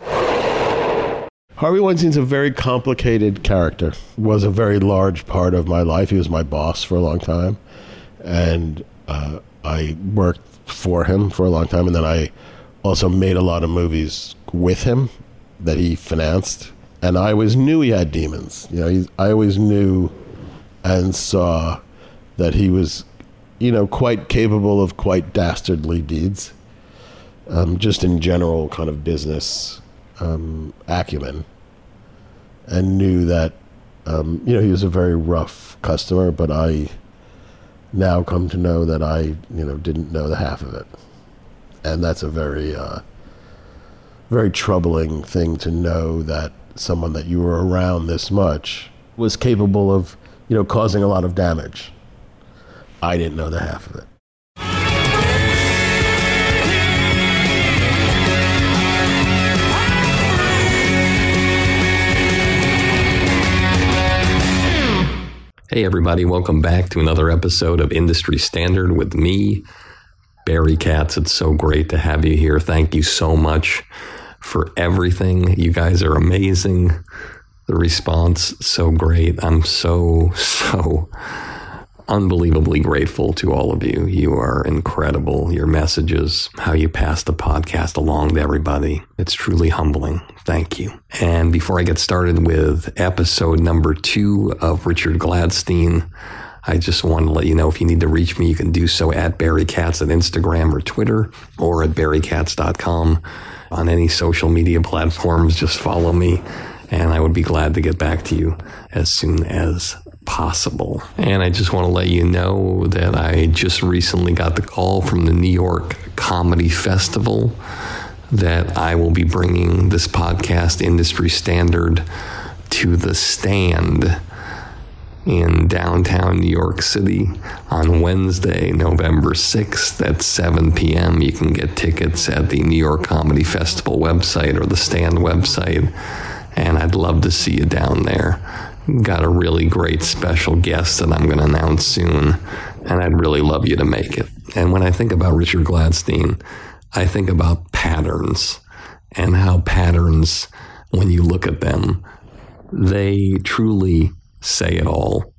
Harvey Weinstein's a very complicated character. Was a very large part of my life. He was my boss for a long time, and uh, I worked for him for a long time. And then I also made a lot of movies with him that he financed. And I always knew he had demons. You know, I always knew and saw that he was, you know, quite capable of quite dastardly deeds. Um, just in general, kind of business um, acumen and knew that um, you know he was a very rough customer, but I now come to know that I you know didn't know the half of it, and that's a very uh, very troubling thing to know that someone that you were around this much was capable of you know causing a lot of damage. I didn't know the half of it. Hey, everybody, welcome back to another episode of Industry Standard with me, Barry Katz. It's so great to have you here. Thank you so much for everything. You guys are amazing. The response, so great. I'm so, so unbelievably grateful to all of you. You are incredible. Your messages, how you pass the podcast along to everybody. It's truly humbling. Thank you. And before I get started with episode number two of Richard Gladstein, I just want to let you know if you need to reach me, you can do so at Barry Katz at Instagram or Twitter or at barrykatz.com. On any social media platforms, just follow me and I would be glad to get back to you as soon as possible. And I just want to let you know that I just recently got the call from the New York Comedy Festival that I will be bringing this podcast industry standard to the stand in downtown New York City on Wednesday, November 6th at 7 p.m. You can get tickets at the New York Comedy Festival website or the stand website, and I'd love to see you down there got a really great special guest that I'm going to announce soon, and I'd really love you to make it. And when I think about Richard Gladstein, I think about patterns and how patterns, when you look at them, they truly say it all.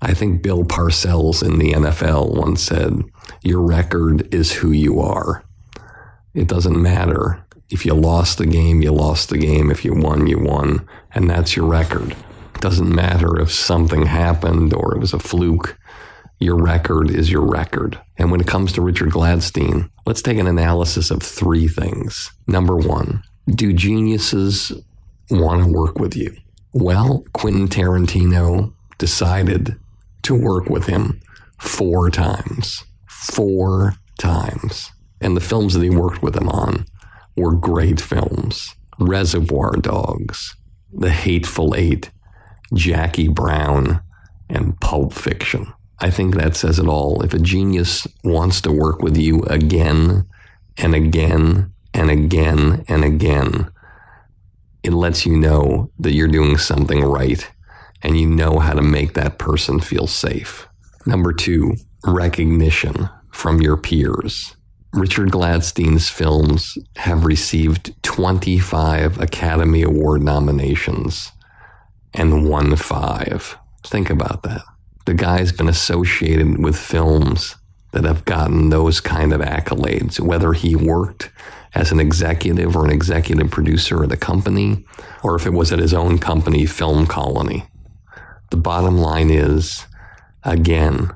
I think Bill Parcells in the NFL once said, Your record is who you are. It doesn't matter. If you lost the game, you lost the game. If you won, you won. And that's your record. Doesn't matter if something happened or it was a fluke. Your record is your record. And when it comes to Richard Gladstein, let's take an analysis of three things. Number one, do geniuses want to work with you? Well, Quentin Tarantino decided to work with him four times. Four times. And the films that he worked with him on were great films Reservoir Dogs, The Hateful Eight, Jackie Brown, and Pulp Fiction. I think that says it all. If a genius wants to work with you again and again and again and again, it lets you know that you're doing something right and you know how to make that person feel safe. Number two, recognition from your peers. Richard Gladstein's films have received 25 Academy Award nominations and won five. Think about that. The guy's been associated with films that have gotten those kind of accolades, whether he worked as an executive or an executive producer at a company, or if it was at his own company, Film Colony. The bottom line is, again,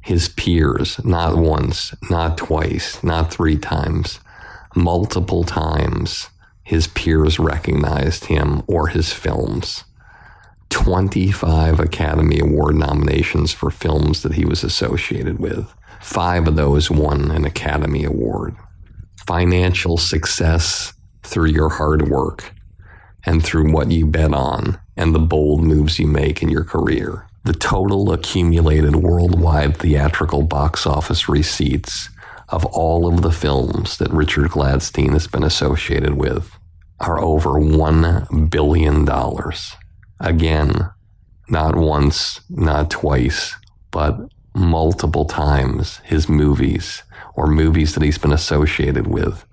his peers, not once, not twice, not three times, multiple times, his peers recognized him or his films. 25 Academy Award nominations for films that he was associated with. Five of those won an Academy Award. Financial success through your hard work and through what you bet on and the bold moves you make in your career. The total accumulated worldwide theatrical box office receipts of all of the films that Richard Gladstein has been associated with are over $1 billion. Again, not once, not twice, but multiple times his movies or movies that he's been associated with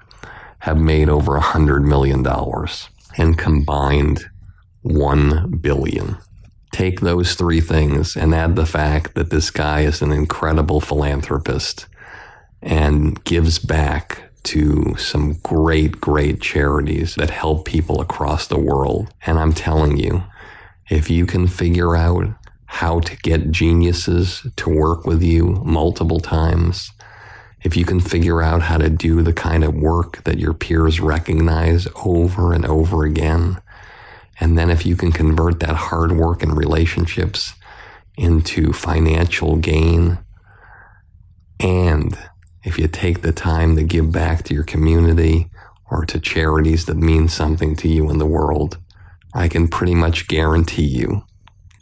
have made over a hundred million dollars and combined one billion. Take those three things and add the fact that this guy is an incredible philanthropist and gives back to some great, great charities that help people across the world. And I'm telling you, if you can figure out how to get geniuses to work with you multiple times, if you can figure out how to do the kind of work that your peers recognize over and over again, and then if you can convert that hard work and relationships into financial gain, and if you take the time to give back to your community or to charities that mean something to you in the world, I can pretty much guarantee you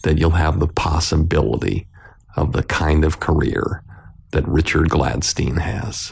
that you'll have the possibility of the kind of career that Richard Gladstein has.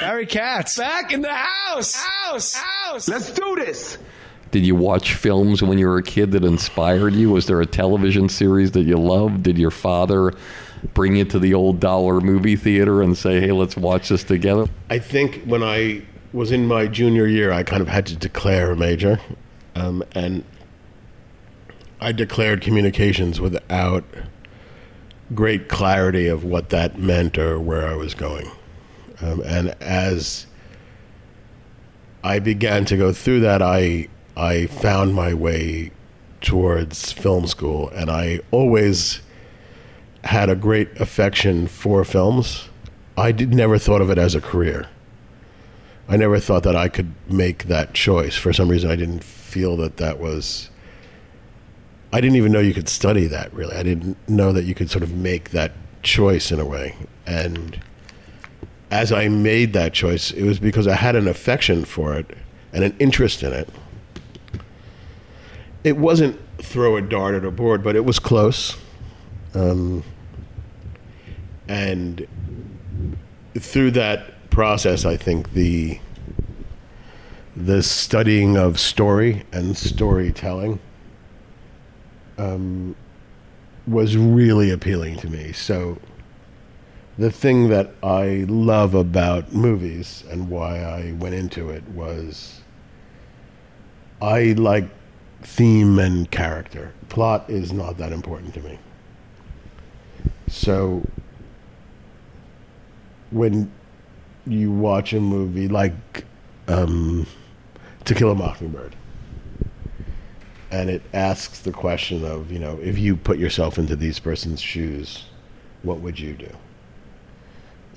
Barry Katz. Back in the house. House. House. Let's do this. Did you watch films when you were a kid that inspired you? Was there a television series that you loved? Did your father bring you to the old dollar movie theater and say, hey, let's watch this together? I think when I was in my junior year, I kind of had to declare a major. Um, and I declared communications without great clarity of what that meant or where I was going. Um, and as I began to go through that, I I found my way towards film school, and I always had a great affection for films. I did never thought of it as a career. I never thought that I could make that choice. For some reason, I didn't feel that that was. I didn't even know you could study that. Really, I didn't know that you could sort of make that choice in a way, and as I made that choice, it was because I had an affection for it and an interest in it. It wasn't throw a dart at a board, but it was close. Um, and through that process, I think the the studying of story and storytelling um, was really appealing to me. So the thing that I love about movies and why I went into it was I like theme and character. Plot is not that important to me. So when you watch a movie like um, To Kill a Mockingbird, and it asks the question of, you know, if you put yourself into these person's shoes, what would you do?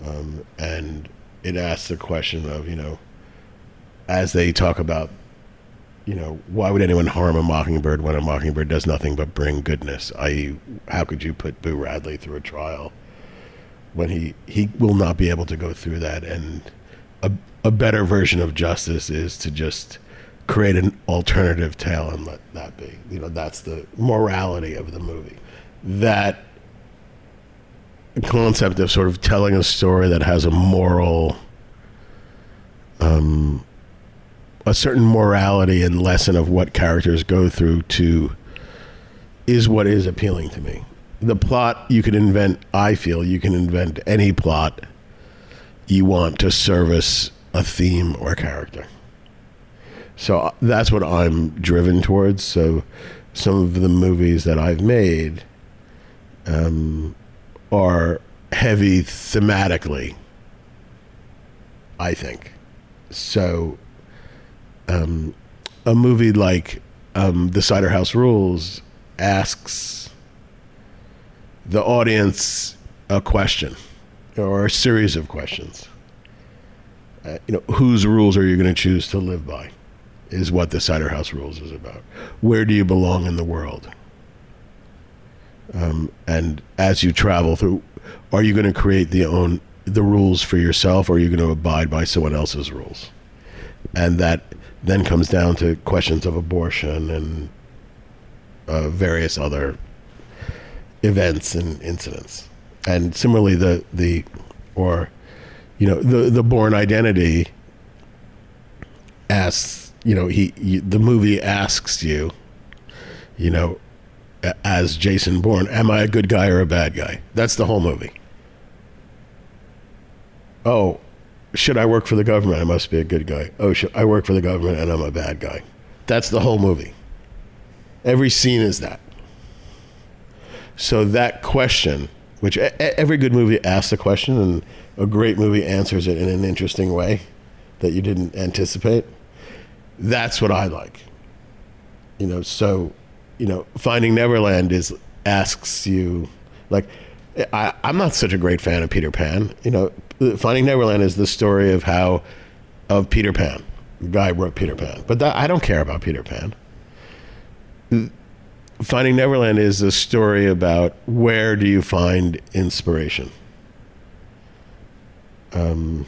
Um, and it asks the question of, you know, as they talk about, you know, why would anyone harm a mockingbird when a mockingbird does nothing but bring goodness? I.e., how could you put Boo Radley through a trial when he he will not be able to go through that and a, a better version of justice is to just create an alternative tale and let that be you know that's the morality of the movie that concept of sort of telling a story that has a moral um a certain morality and lesson of what characters go through to is what is appealing to me. The plot you can invent i feel you can invent any plot you want to service a theme or character. So uh, that's what i'm driven towards. So some of the movies that i've made um, are heavy thematically i think so um, a movie like um, the cider house rules asks the audience a question or a series of questions. Uh, you know, whose rules are you going to choose to live by? Is what the Cider House Rules is about. Where do you belong in the world? Um, and as you travel through, are you going to create the own the rules for yourself, or are you going to abide by someone else's rules? And that then comes down to questions of abortion and uh, various other events and incidents. And similarly, the the or you know the the Bourne Identity asks you know he, he the movie asks you you know as Jason Bourne, am I a good guy or a bad guy? That's the whole movie. Oh, should I work for the government? I must be a good guy. Oh, should I work for the government and I'm a bad guy? That's the whole movie. Every scene is that. So that question, which every good movie asks a question, and a great movie answers it in an interesting way that you didn't anticipate. That's what I like. You know, so you know, Finding Neverland is asks you like I, I'm not such a great fan of Peter Pan. You know, Finding Neverland is the story of how of Peter Pan. The guy wrote Peter Pan, but that, I don't care about Peter Pan. Finding Neverland is a story about where do you find inspiration? Um,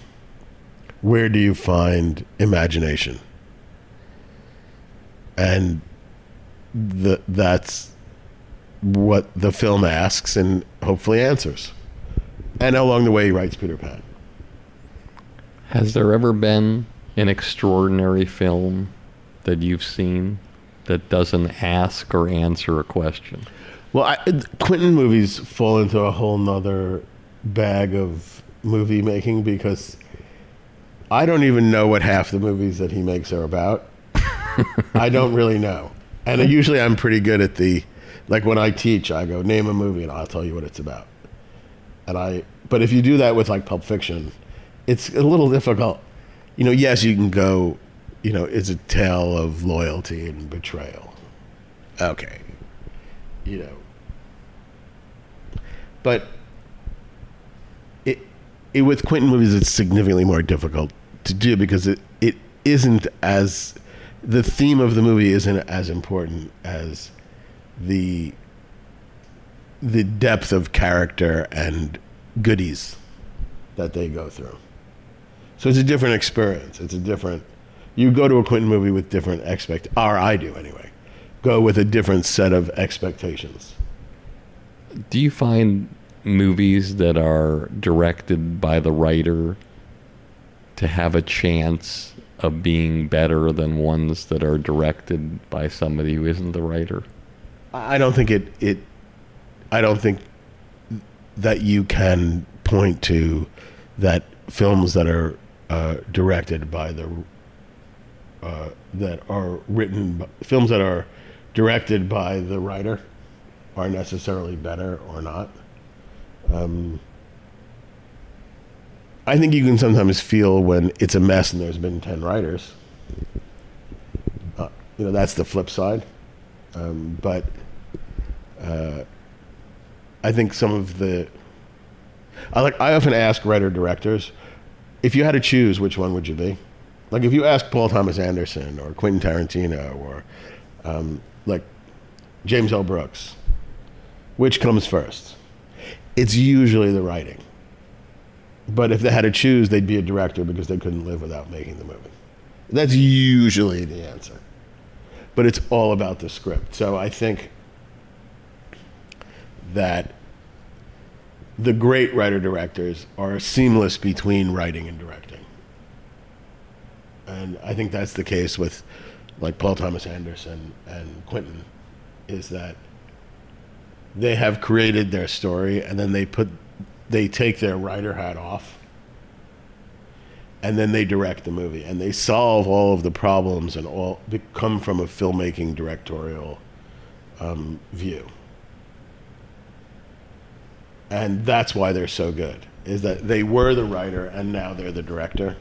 where do you find imagination? And the, that's what the film asks and hopefully answers. And along the way, he writes Peter Pan. Has there ever been an extraordinary film that you've seen that doesn't ask or answer a question? Well, I, Quentin movies fall into a whole nother bag of movie making because I don't even know what half the movies that he makes are about. I don't really know. And usually I'm pretty good at the, like when I teach, I go, name a movie and I'll tell you what it's about. And I, but if you do that with like Pulp Fiction, it's a little difficult. You know, yes, you can go, you know, it's a tale of loyalty and betrayal. Okay. You know. But it, it with Quentin movies, it's significantly more difficult to do because it, it isn't as the theme of the movie isn't as important as the the depth of character and goodies that they go through. So it's a different experience. It's a different. You go to a Quentin movie with different expect, or I do anyway. Go with a different set of expectations. Do you find movies that are directed by the writer to have a chance of being better than ones that are directed by somebody who isn't the writer? I don't think it. It. I don't think that you can point to that films that are uh, directed by the uh, that are written films that are directed by the writer are necessarily better or not. Um, I think you can sometimes feel when it's a mess and there's been ten writers. Uh, you know that's the flip side, um, but uh, I think some of the I like I often ask writer directors if you had to choose which one would you be like if you ask Paul Thomas Anderson or Quentin Tarantino or um, like James L. Brooks which comes first it's usually the writing But if they had to choose, they'd be a director because they couldn't live without making the movie. That's usually the answer. But it's all about the script. So I think that the great writer directors are seamless between writing and directing. And I think that's the case with like Paul Thomas Anderson and Quentin is that they have created their story and then they put they take their writer hat off and then they direct the movie and they solve all of the problems and all come from a filmmaking directorial um, view. And that's why they're so good is that they were the writer and now they're the director.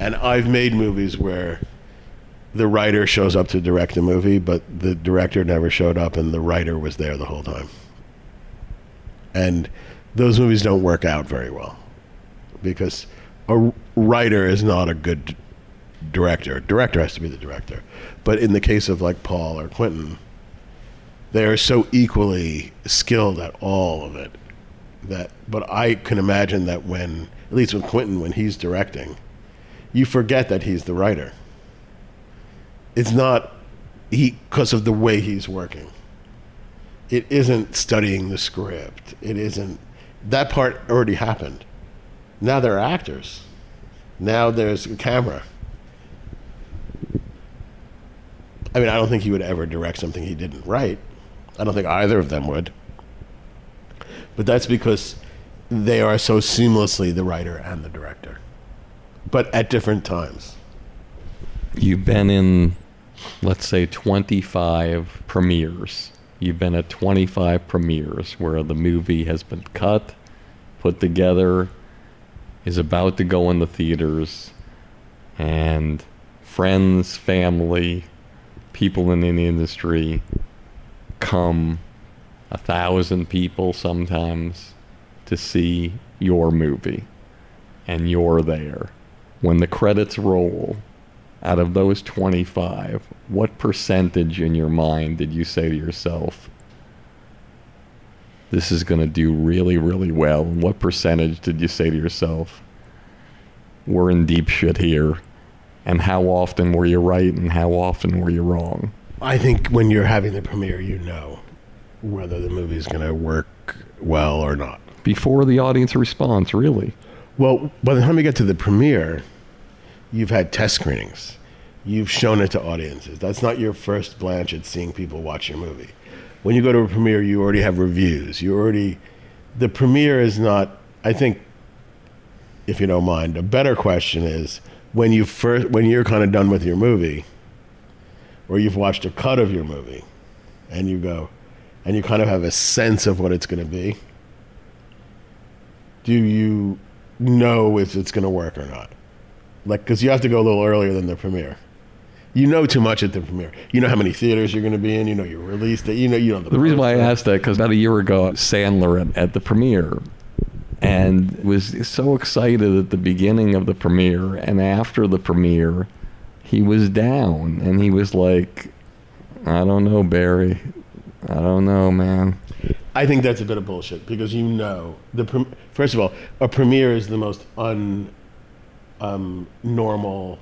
And i've made movies where the writer shows up to direct the movie but the director never showed up and the writer was there the whole time. And those movies don't work out very well because a writer is not a good director director has to be the director but in the case of like paul or quentin they are so equally skilled at all of it that but I can imagine that when at least with Quentin when he's directing, you forget that he's the writer. It's not he because of the way he's working. It isn't studying the script. It isn't that part already happened. Now there are actors. Now there's a camera. I mean, I don't think he would ever direct something he didn't write. I don't think either of them would. But that's because they are so seamlessly the writer and the director, but at different times. You've been in, let's say, 25 premieres. You've been at 25 premieres where the movie has been cut, put together, is about to go in the theaters, and friends, family, people in the industry come a thousand people sometimes to see your movie and you're there. When the credits roll, out of those 25, what percentage in your mind did you say to yourself, this is going to do really, really well? And what percentage did you say to yourself, we're in deep shit here? And how often were you right and how often were you wrong? I think when you're having the premiere, you know whether the movie's going to work well or not. Before the audience response, really? Well, by the time you get to the premiere, you've had test screenings. You've shown it to audiences. That's not your first blanch at seeing people watch your movie. When you go to a premiere, you already have reviews. You already, the premiere is not. I think, if you don't mind, a better question is when you first, when you're kind of done with your movie, or you've watched a cut of your movie, and you go, and you kind of have a sense of what it's going to be, do you know if it's going to work or not? Like, because you have to go a little earlier than the premiere. You know too much at the premiere. You know how many theaters you're going to be in. You know your release date. You know you know the. The reason why I asked that because about a year ago, Sandler at, at the premiere, and was so excited at the beginning of the premiere, and after the premiere, he was down, and he was like, "I don't know, Barry. I don't know, man. I think that's a bit of bullshit because you know the first of all, a premiere is the most un um, normal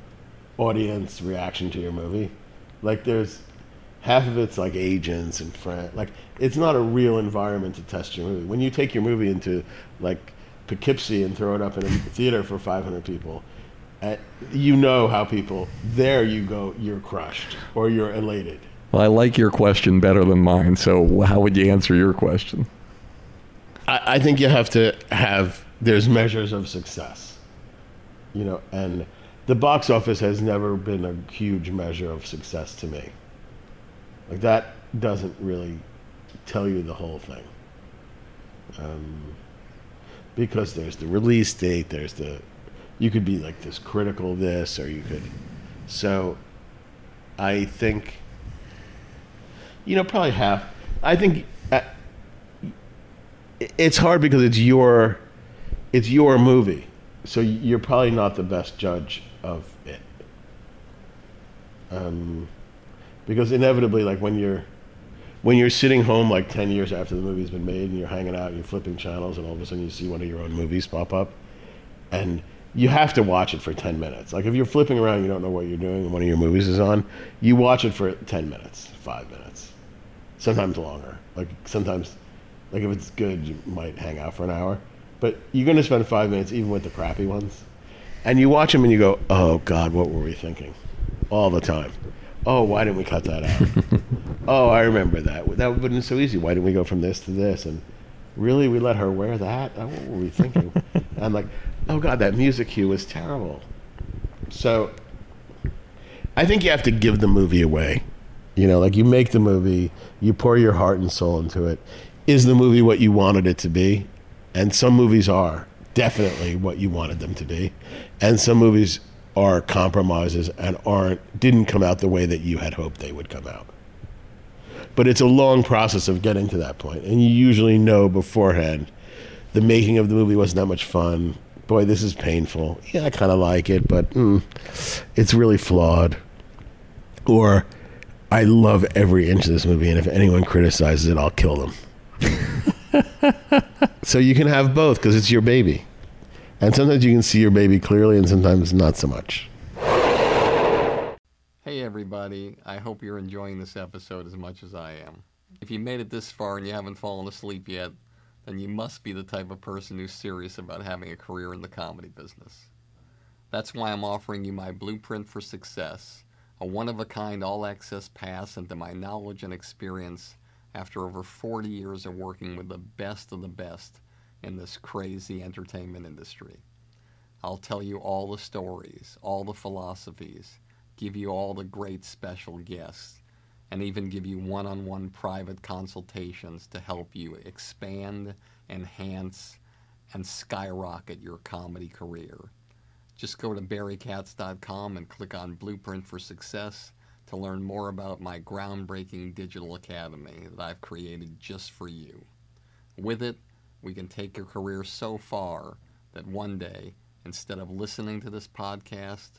audience reaction to your movie. Like there's half of it's like agents and friends. Like it's not a real environment to test your movie. When you take your movie into like Poughkeepsie and throw it up in a theater for 500 people, uh, you know how people there you go you're crushed or you're elated well, I like your question better than mine. So, how would you answer your question? I, I think you have to have there's measures of success, you know, and the box office has never been a huge measure of success to me. Like that doesn't really tell you the whole thing. Um, because there's the release date, there's the, you could be like this critical this, or you could, so I think you know, probably half. I think uh, it's hard because it's your it's your movie, so you're probably not the best judge of it. Um, because inevitably, like when you're when you're sitting home like 10 years after the movie's been made and you're hanging out and you're flipping channels and all of a sudden you see one of your own movies pop up and you have to watch it for 10 minutes. Like if you're flipping around, you don't know what you're doing, and one of your movies is on, you watch it for 10 minutes, five minutes, sometimes longer. Like sometimes, like if it's good, you might hang out for an hour, but you're going to spend five minutes even with the crappy ones. And you watch them and you go, oh God, what were we thinking? All the time. Oh, why didn't we cut that out? oh, I remember that. That would have been so easy. Why didn't we go from this to this? And really, we let her wear that? What were we thinking? I'm like, oh God, that music cue was terrible. So I think you have to give the movie away. You know, like you make the movie, you pour your heart and soul into it. Is the movie what you wanted it to be? And some movies are definitely what you wanted them to be. And some movies are compromises and aren't didn't come out the way that you had hoped they would come out. But it's a long process of getting to that point, and you usually know beforehand the making of the movie wasn't that much fun. Boy, this is painful. Yeah, I kind of like it, but mm, it's really flawed. Or I love every inch of this movie, and if anyone criticizes it, I'll kill them. so you can have both because it's your baby. And sometimes you can see your baby clearly, and sometimes not so much. Hey, everybody. I hope you're enjoying this episode as much as I am. If you made it this far and you haven't fallen asleep yet, then you must be the type of person who's serious about having a career in the comedy business. That's why I'm offering you my Blueprint for Success, a one of a kind all access pass into my knowledge and experience after over 40 years of working with the best of the best in this crazy entertainment industry. I'll tell you all the stories, all the philosophies, give you all the great special guests, and even give you one on one private consultations to help you expand, enhance, and skyrocket your comedy career. Just go to barrykatz.com and click on Blueprint for Success to learn more about my groundbreaking digital academy that I've created just for you. With it, we can take your career so far that one day, instead of listening to this podcast,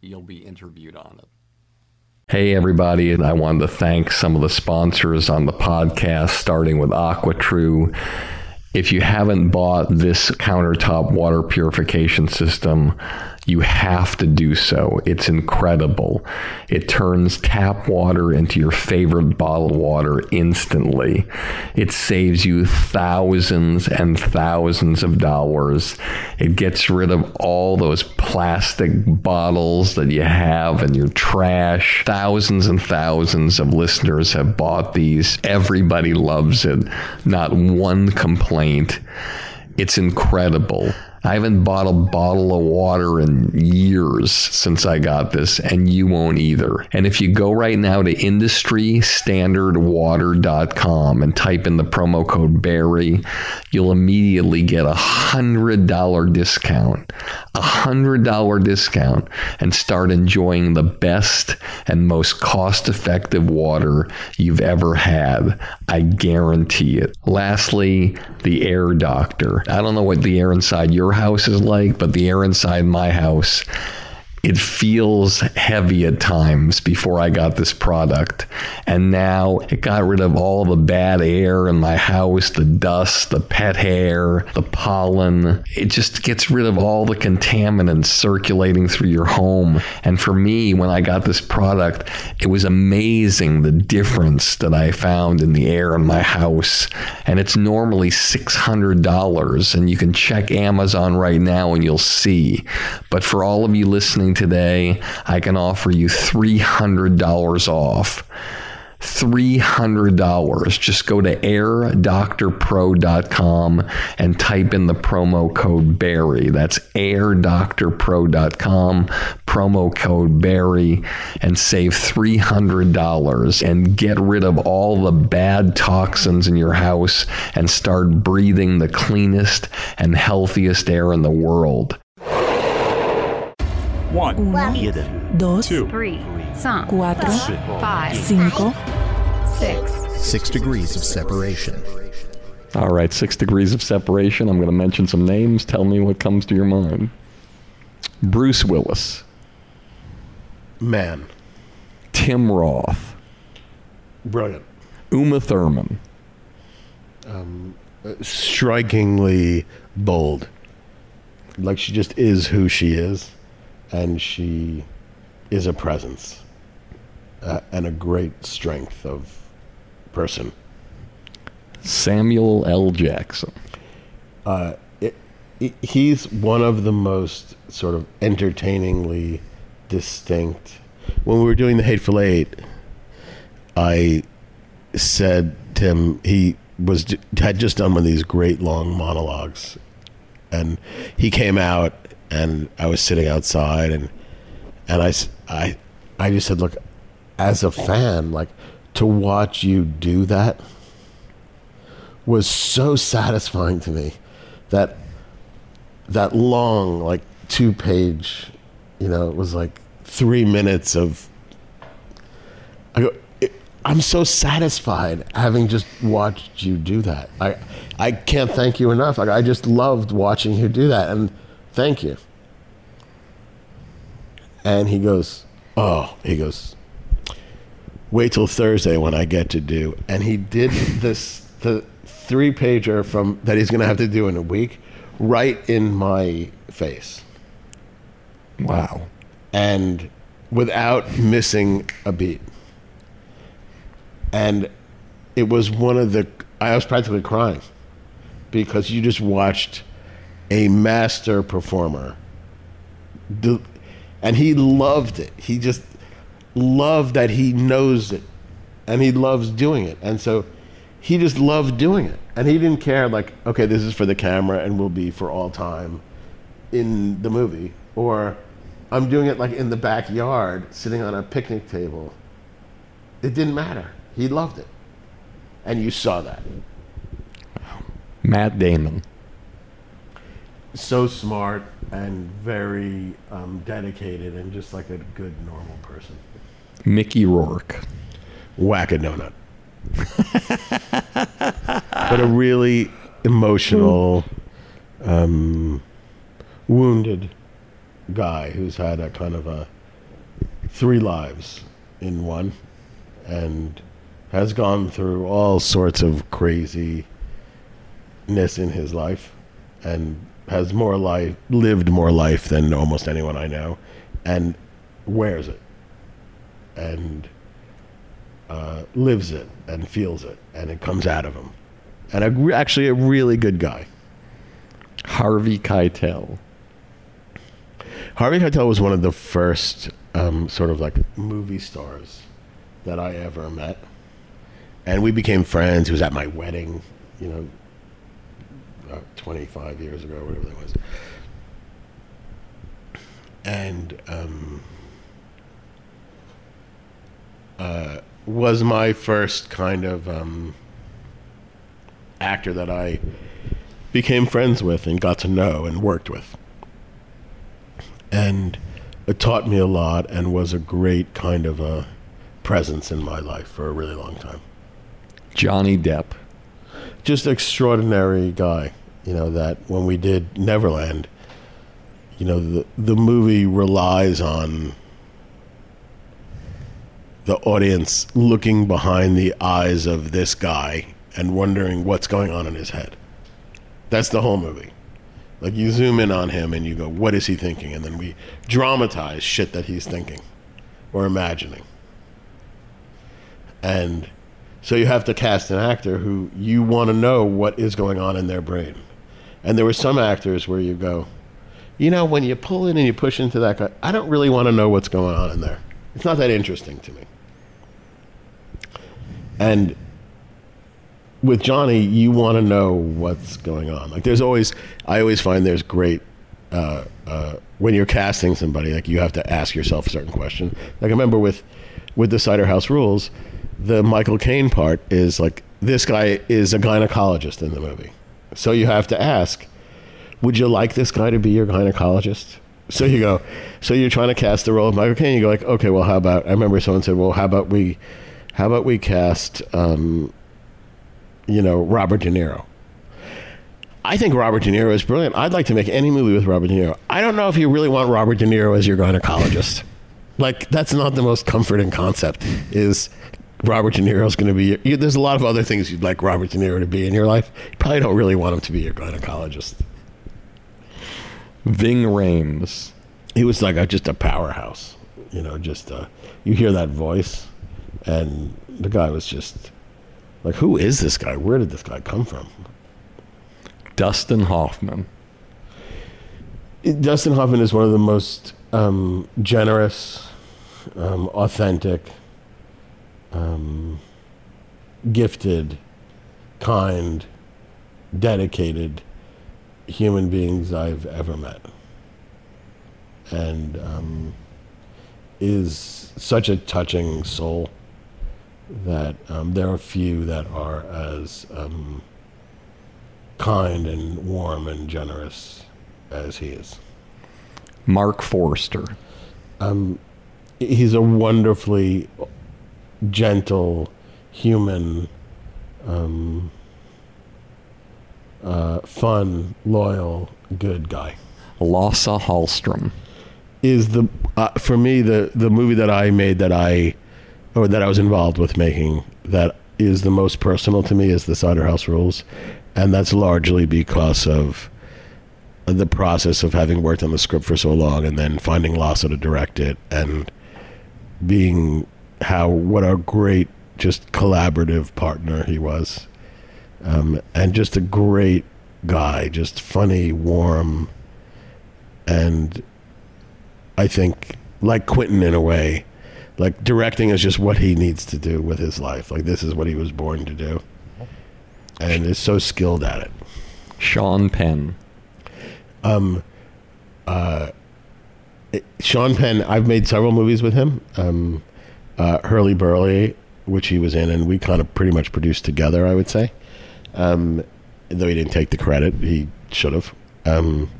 you'll be interviewed on it. Hey, everybody, and I wanted to thank some of the sponsors on the podcast, starting with AquaTru. If you haven't bought this countertop water purification system, you have to do so. It's incredible. It turns tap water into your favorite bottled water instantly. It saves you thousands and thousands of dollars. It gets rid of all those plastic bottles that you have in your trash. Thousands and thousands of listeners have bought these. Everybody loves it. Not one complaint. It's incredible. I haven't bought a bottle of water in years since I got this, and you won't either. And if you go right now to industrystandardwater.com and type in the promo code Barry, you'll immediately get a $100 discount. A $100 discount and start enjoying the best and most cost effective water you've ever had. I guarantee it. Lastly, the air doctor. I don't know what the air inside your house is like, but the air inside my house it feels heavy at times before I got this product. And now it got rid of all the bad air in my house, the dust, the pet hair, the pollen. It just gets rid of all the contaminants circulating through your home. And for me, when I got this product, it was amazing the difference that I found in the air in my house. And it's normally $600. And you can check Amazon right now and you'll see. But for all of you listening, today, I can offer you $300 off. $300. Just go to airdoctorpro.com and type in the promo code Barry. That's airdoctorpro.com, promo code Barry, and save $300 and get rid of all the bad toxins in your house and start breathing the cleanest and healthiest air in the world. One, dos, three, cuatro, five, cinco, six. Six degrees of separation. All right, six degrees of separation. I'm going to mention some names. Tell me what comes to your mind. Bruce Willis, Man, Tim Roth, brilliant. Uma Thurman, Um, uh, strikingly bold. like she just is who she is, and she is a presence uh, and a great strength of person. Samuel L. Jackson. Uh, it, it, he's one of the most sort of entertainingly distinct. When we were doing the Hateful Eight, I said to him he was had just done one of these great long monologues, and he came out, and I was sitting outside, and and I I I just said, look, as a fan, like to watch you do that was so satisfying to me that that long like two page you know it was like three minutes of i go it, i'm so satisfied having just watched you do that. I i can't thank you enough. Like, i just loved watching you do that. And thank you. And he goes oh he goes wait till thursday when i get to do. And he did this the three pager from that he's going to have to do in a week right in my face. Wow. and without missing a beat. And it was one of the i was practically crying because you just watched a master performer. And he loved it. He just loved that he knows it and he loves doing it. And so he just loved doing it. And he didn't care like okay this is for the camera and will be for all time in the movie or i'm doing it like in the backyard sitting on a picnic table. It didn't matter. He loved it. And you saw that. Matt Damon. So smart and very um, dedicated and just like a good normal person Mickey Rourke. whack a donut but a really emotional um, wounded guy who's had a kind of a three lives in one and has gone through all sorts of craziness in his life and has more life lived more life than almost anyone I know and wears it and uh, lives it and feels it and it comes out of him and a, actually a really good guy Harvey Keitel. Harvey Keitel was one of the first um, sort of like movie stars that I ever met, and we became friends. He was at my wedding, you know, uh, 25 years ago, whatever that was, and um, uh, was my first kind of um, actor that I became friends with and got to know and worked with and it taught me a lot and was a great kind of a presence in my life for a really long time. Johnny Depp. Just extraordinary guy, you know, that when we did Neverland, you know, the the movie relies on the audience looking behind the eyes of this guy and wondering what's going on in his head. That's the whole movie. Like you zoom in on him and you go, what is he thinking? And then we dramatize shit that he's thinking or imagining. And so you have to cast an actor who you want to know what is going on in their brain. And there were some actors where you go, you know, when you pull in and you push into that guy, I don't really want to know what's going on in there. It's not that interesting to me. And with Johnny, you want to know what's going on. Like, there's always, I always find there's great, uh, uh, when you're casting somebody, like, you have to ask yourself a certain question. Like, I remember with, with the Cider House Rules, the Michael Caine part is like, this guy is a gynecologist in the movie. So you have to ask, would you like this guy to be your gynecologist? So you go, so you're trying to cast the role of Michael Caine. You go like, okay, well, how about? I remember someone said, well, how about we, how about we cast, um, you know, Robert De Niro. I think Robert De Niro is brilliant. I'd like to make any movie with Robert De Niro. I don't know if you really want Robert De Niro as your gynecologist. like that's not the most comforting concept. Is Robert De Niro's going to be? You, there's a lot of other things you'd like Robert De Niro to be in your life. You probably don't really want him to be your gynecologist. Ving Rhames. He was like a, just a powerhouse. You know, just uh, you hear that voice, and the guy was just like, "Who is this guy? Where did this guy come from?" Dustin Hoffman. Dustin Hoffman is one of the most um, generous, um, authentic, um, gifted, kind, dedicated human beings I've ever met. And um, is such a touching soul that um, there are few that are as um, kind and warm and generous as he is. Marc Forster. Um, he's a wonderfully gentle, human, um, uh, fun, loyal, good guy. Lasse Hallstrom is the uh, for me the the movie that I made that I or that I was involved with making that is the most personal to me is the Cider House Rules, and that's largely because of the process of having worked on the script for so long and then finding Lasse to direct it and being how what a great just collaborative partner he was. Um, and just a great guy just funny warm and I think like Quentin in a way like directing is just what he needs to do with his life. Like this is what he was born to do. And is so skilled at it. Sean Penn. Um, uh, Sean Penn, I've made several movies with him. Um, uh, Hurlyburly, which he was in, and we kind of pretty much produced together, I would say. Um, though he didn't take the credit, he should have. Um,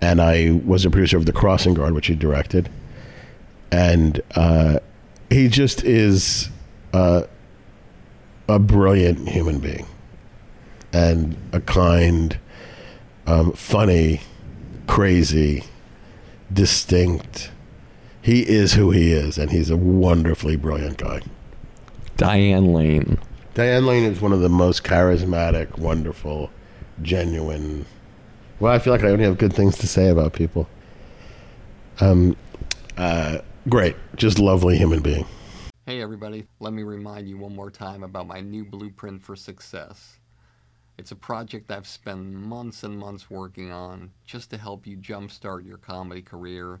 and I was a producer of The Crossing Guard, which he directed. And uh, he just is uh, a brilliant human being and a kind, um, funny, crazy, distinct. He is who he is, and he's a wonderfully brilliant guy. Diane Lane. Diane Lane is one of the most charismatic, wonderful, genuine. Well, I feel like I only have good things to say about people. Um, uh, great, just lovely human being. Hey, everybody. Let me remind you one more time about my new blueprint for success. It's a project I've spent months and months working on just to help you jumpstart your comedy career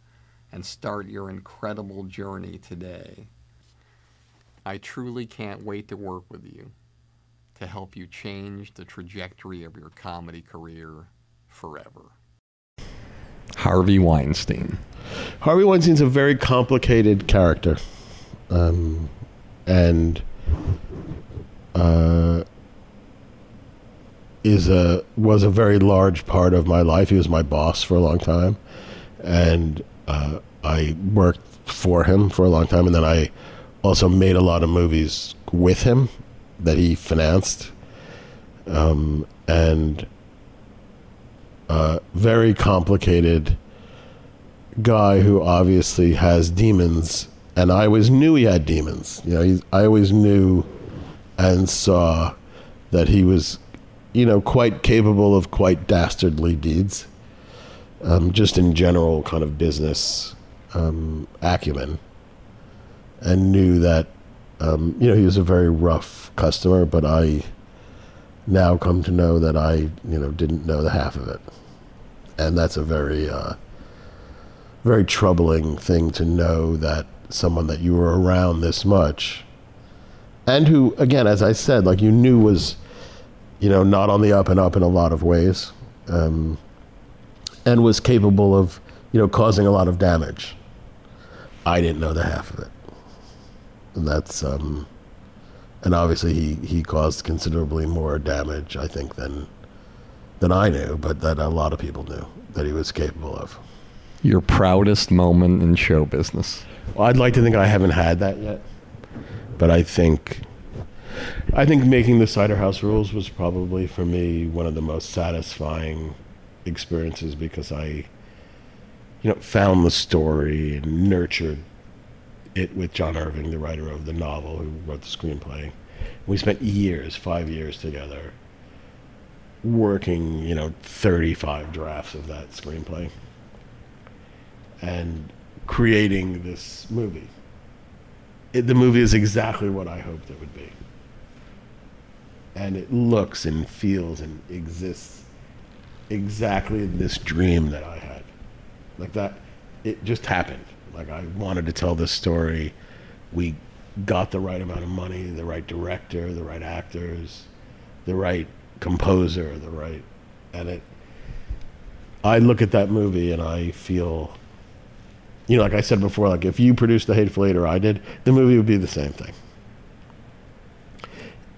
and start your incredible journey today. I truly can't wait to work with you to help you change the trajectory of your comedy career forever. Harvey Weinstein. Harvey Weinstein's a very complicated character. Um, and uh, is a was a very large part of my life. He was my boss for a long time, and uh, I worked for him for a long time, and then I also made a lot of movies with him that he financed, um, and uh, very complicated guy who obviously has demons, and I always knew he had demons. You know, I always knew and saw that he was you know, quite capable of quite dastardly deeds. Um, just in general, kind of business um, acumen, and knew that, um, you know, he was a very rough customer. But I now come to know that I, you know, didn't know the half of it, and that's a very, uh, very troubling thing to know that someone that you were around this much, and who, again, as I said, like you knew was, you know, not on the up and up in a lot of ways, um, and was capable of, you know, causing a lot of damage. I didn't know the half of it, and that's, um, and obviously he he caused considerably more damage, I think, than than I knew, but that a lot of people knew that he was capable of. Your proudest moment in show business. Well, I'd like to think I haven't had that yet, but I think I think making the Cider House Rules was probably for me one of the most satisfying experiences because I, you know, found the story and nurtured it with John Irving, the writer of the novel who wrote the screenplay. We spent years, five years together, working, you know, 35 drafts of that screenplay and creating this movie. It, the movie is exactly what I hoped it would be. And it looks and feels and exists exactly this dream that I had. Like that, it just happened. Like I wanted to tell this story. We got the right amount of money, the right director, the right actors, the right composer, the right, and it. I look at that movie and I feel, you know, like I said before, like if you produced The Hateful Eight or I did, the movie would be the same thing.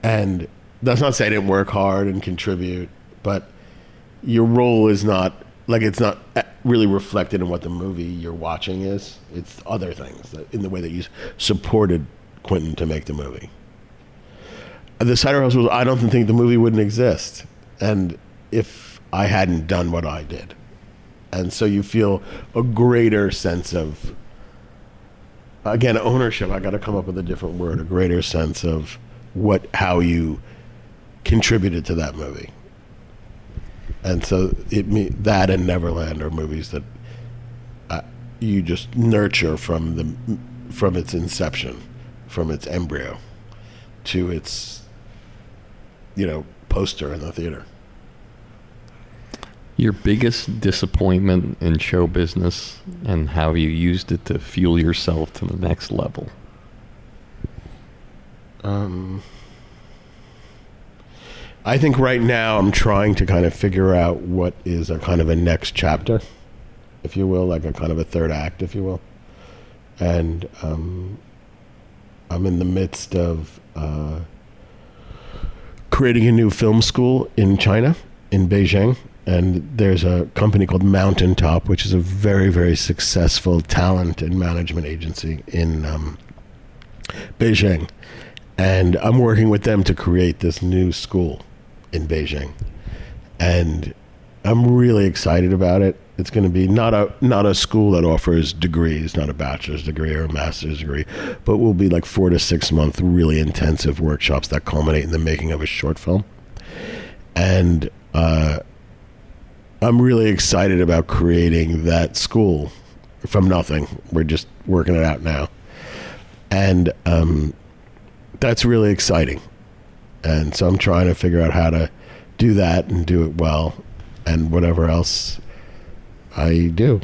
And that's not to say I didn't work hard and contribute, but your role is not like it's not really reflected in what the movie you're watching is. It's other things that, in the way that you supported Quentin to make the movie. The Cider House Rules, I don't think the movie wouldn't exist, and if I hadn't done what I did, and so you feel a greater sense of, again, ownership. I got to come up with a different word. A greater sense of what how you contributed to that movie and so it me that and Neverland are movies that uh, you just nurture from the from its inception, from its embryo, to its you know poster in the theater. Your biggest disappointment in show business and how you used it to fuel yourself to the next level. Um. I think right now I'm trying to kind of figure out what is a kind of a next chapter, if you will, like a kind of a third act, if you will. And um, I'm in the midst of uh, creating a new film school in China, in Beijing. And there's a company called Mountaintop, which is a very, very successful talent and management agency in um, Beijing. And I'm working with them to create this new school in Beijing, and I'm really excited about it. It's going to be not a not a school that offers degrees, not a bachelor's degree or a master's degree, but will be like four to six month really intensive workshops that culminate in the making of a short film. And uh, I'm really excited about creating that school from nothing. We're just working it out now, and um, that's really exciting and so I'm trying to figure out how to do that and do it well, and whatever else I do.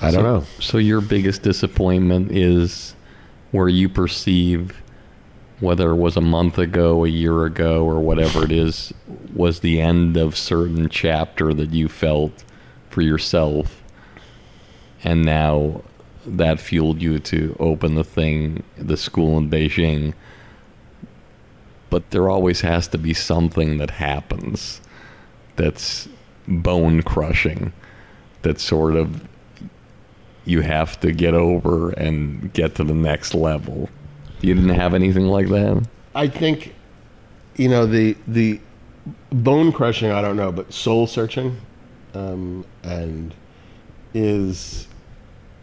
I don't so, know. So your biggest disappointment is where you perceive whether it was a month ago, a year ago, or whatever it is, was the end of certain chapter that you felt for yourself, and now that fueled you to open the thing, the school in Beijing but there always has to be something that happens that's bone crushing that sort of you have to get over and get to the next level. You didn't have anything like that? I think you know the the bone crushing I don't know, but soul searching um, and is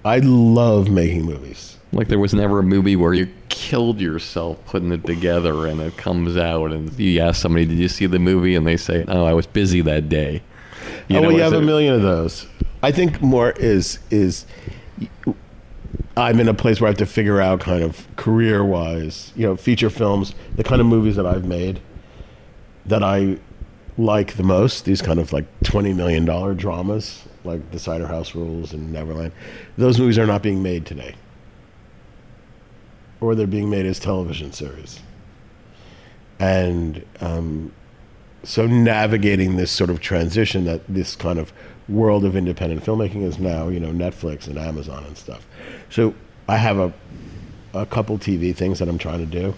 I love making movies. Like there was never a movie where you killed yourself putting it together and it comes out and you ask somebody, "Did you see the movie?" and they say, "Oh, I was busy that day." You oh, know, well, you have it, a million of those. I think more is is I'm in a place where I have to figure out kind of career wise, you know, feature films, the kind of movies that I've made that I like the most, these kind of like twenty million dollar dramas like The Cider House Rules and Neverland. Those movies are not being made today or they're being made as television series. And um, so navigating this sort of transition that this kind of world of independent filmmaking is now, you know, Netflix and Amazon and stuff. So I have a, a couple TV things that I'm trying to do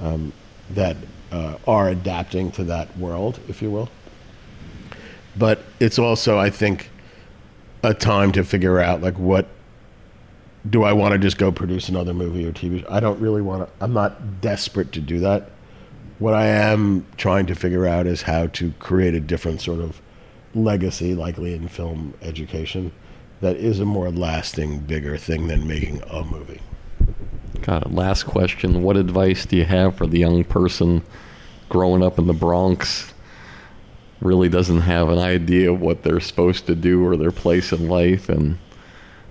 um, that uh, are adapting to that world, if you will. But it's also, I think, a time to figure out like what do I want to just go produce another movie or TV? I don't really want to. I'm not desperate to do that. What I am trying to figure out is how to create a different sort of legacy, likely in film education, that is a more lasting, bigger thing than making a movie. Got it. Last question. What advice do you have for the young person growing up in the Bronx? Really doesn't have an idea of what they're supposed to do or their place in life, and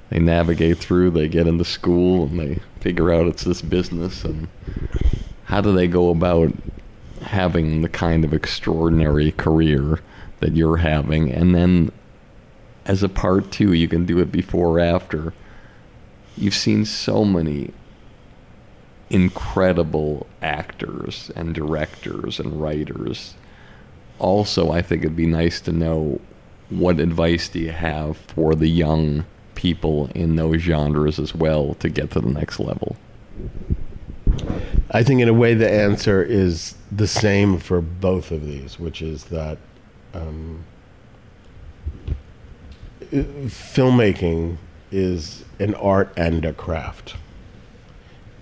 they navigate through, they get into school, and they figure out it's this business. And how do they go about having the kind of extraordinary career that you're having? And then, as a part two, you can do it before or after. You've seen so many incredible actors and directors and writers. Also, I think it'd be nice to know what advice do you have for the young people in those genres as well to get to the next level? I think, in a way, the answer is the same for both of these, which is that um, filmmaking is an art and a craft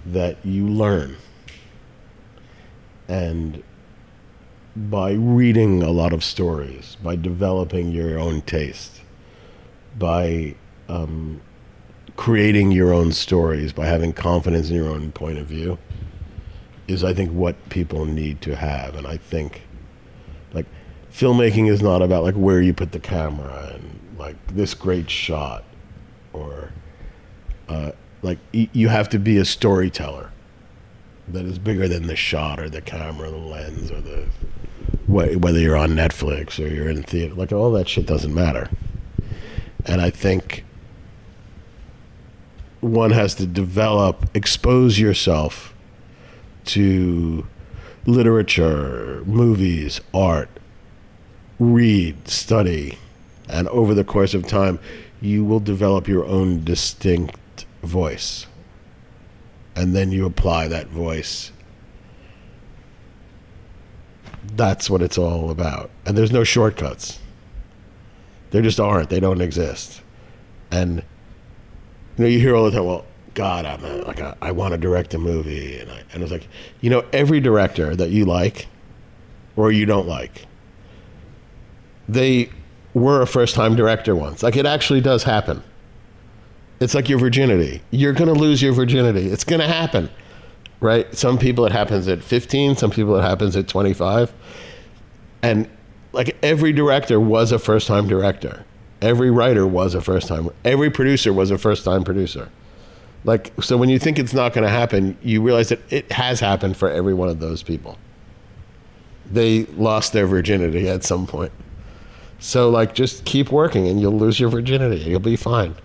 that you learn. And by reading a lot of stories, by developing your own taste, by um, creating your own stories, by having confidence in your own point of view, is I think what people need to have. And I think, like, filmmaking is not about like where you put the camera and like this great shot, or uh, like y- you have to be a storyteller that is bigger than the shot or the camera, or the lens, or the wh- whether you're on Netflix or you're in theater. Like all that shit doesn't matter. And I think one has to develop, expose yourself to literature, movies, art, read, study, and over the course of time, you will develop your own distinct voice. And then you apply that voice. That's what it's all about. And there's no shortcuts. There just aren't. They don't exist. And you know, you hear all the time, well, God, I'm a, like a, I want to direct a movie, and I, and it's like, you know, every director that you like, or you don't like, they were a first-time director once. Like it actually does happen. It's like your virginity. You're gonna lose your virginity. It's gonna happen, right? Some people it happens at 15. Some people it happens at 25, and like every director was a first-time director. Every writer was a first-time. Every producer was a first-time producer. Like, so when you think it's not going to happen, you realize that it has happened for every one of those people. They lost their virginity at some point. So, like, just keep working and you'll lose your virginity. You'll be fine.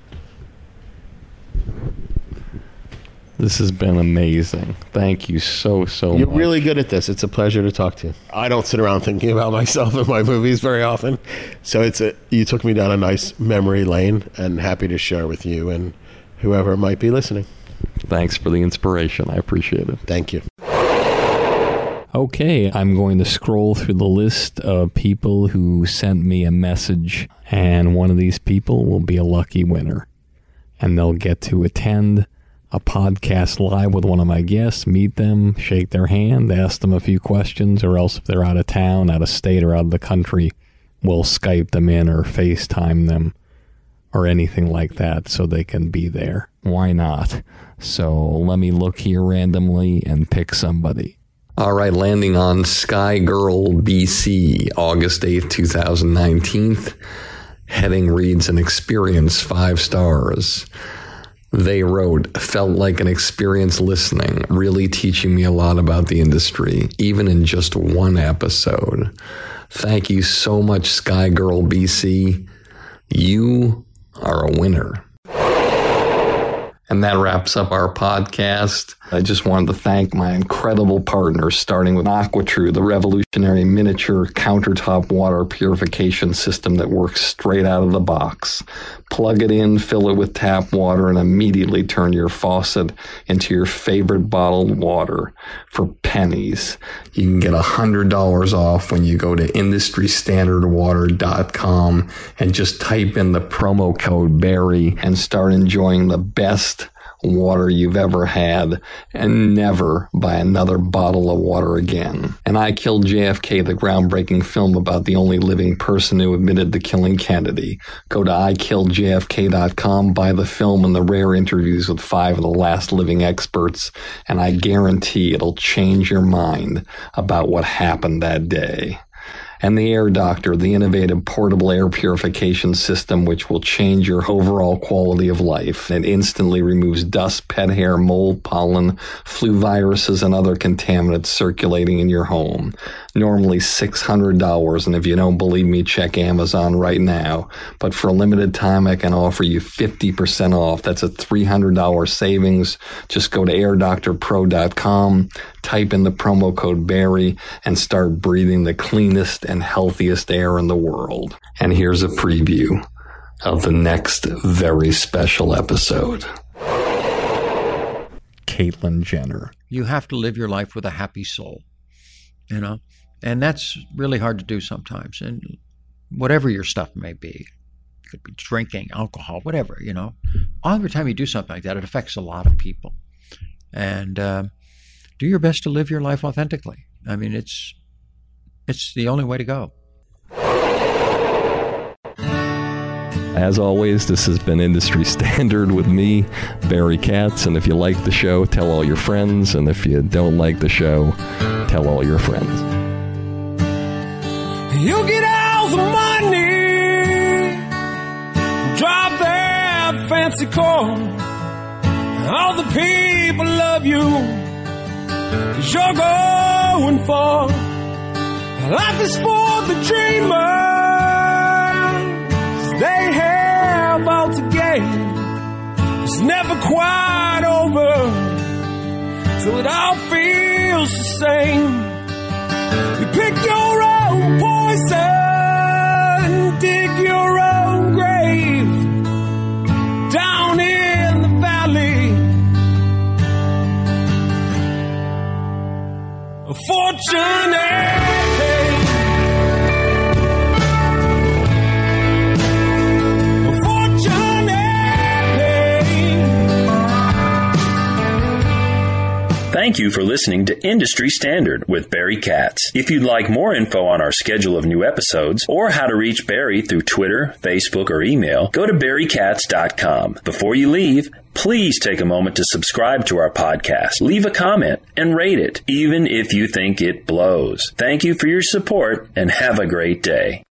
This has been amazing. Thank you so, so You're much. really good at this. It's a pleasure to talk to you. I don't sit around thinking about myself and my movies very often. So, it's a, you took me down a nice memory lane and happy to share with you and whoever might be listening. Thanks for the inspiration. I appreciate it. Thank you. Okay, I'm going to scroll through the list of people who sent me a message, and one of these people will be a lucky winner. And they'll get to attend a podcast live with one of my guests, meet them, shake their hand, ask them a few questions, or else if they're out of town, out of state, or out of the country, we'll Skype them in or FaceTime them or anything like that so they can be there. Why not? So let me look here randomly and pick somebody. All right, landing on Sky Girl BC, August 8th, 2019. Heading reads an experience, five stars. They wrote, felt like an experience listening, really teaching me a lot about the industry, even in just one episode. Thank you so much, Sky Girl BC. You are a winner. And that wraps up our podcast. I just wanted to thank my incredible partners, starting with AquaTru, the revolutionary miniature countertop water purification system that works straight out of the box. Plug it in, fill it with tap water, and immediately turn your faucet into your favorite bottled water for pennies. You can get $100 off when you go to industrystandardwater.com and just type in the promo code BARRY and start enjoying the best water you've ever had and never buy another bottle of water again. And I Killed JFK, the groundbreaking film about the only living person who admitted to killing Kennedy. Go to ikilledjfk.com, buy the film and the rare interviews with five of the last living experts, and I guarantee it'll change your mind about what happened that day and the Air Doctor, the innovative portable air purification system which will change your overall quality of life. It instantly removes dust, pet hair, mold, pollen, flu viruses, and other contaminants circulating in your home. Normally $600, and if you don't believe me, check Amazon right now. But for a limited time, I can offer you 50% off. That's a $300 savings. Just go to airdoctorpro.com, type in the promo code BARRY, and start breathing the cleanest and healthiest air in the world. And here's a preview of the next very special episode. Caitlyn Jenner. You have to live your life with a happy soul, you know, and that's really hard to do sometimes. And whatever your stuff may be, it could be drinking, alcohol, whatever, you know, every time you do something like that, it affects a lot of people. And uh, do your best to live your life authentically. I mean, it's it's the only way to go. As always, this has been Industry Standard with me, Barry Katz. And if you like the show, tell all your friends. And if you don't like the show, tell all your friends. You get all the money, drive that fancy car. All the people love you, cause you're going far. Life is for the dreamers. They have all to gain. It's never quite over till it all feels the same. You pick your own poison, dig your own grave down in the valley. A fortune. Thank you for listening to Industry Standard with Barry Katz. If you'd like more info on our schedule of new episodes or how to reach Barry through Twitter, Facebook, or email, go to barrykatz.com. Before you leave, please take a moment to subscribe to our podcast, leave a comment, and rate it, even if you think it blows. Thank you for your support and have a great day.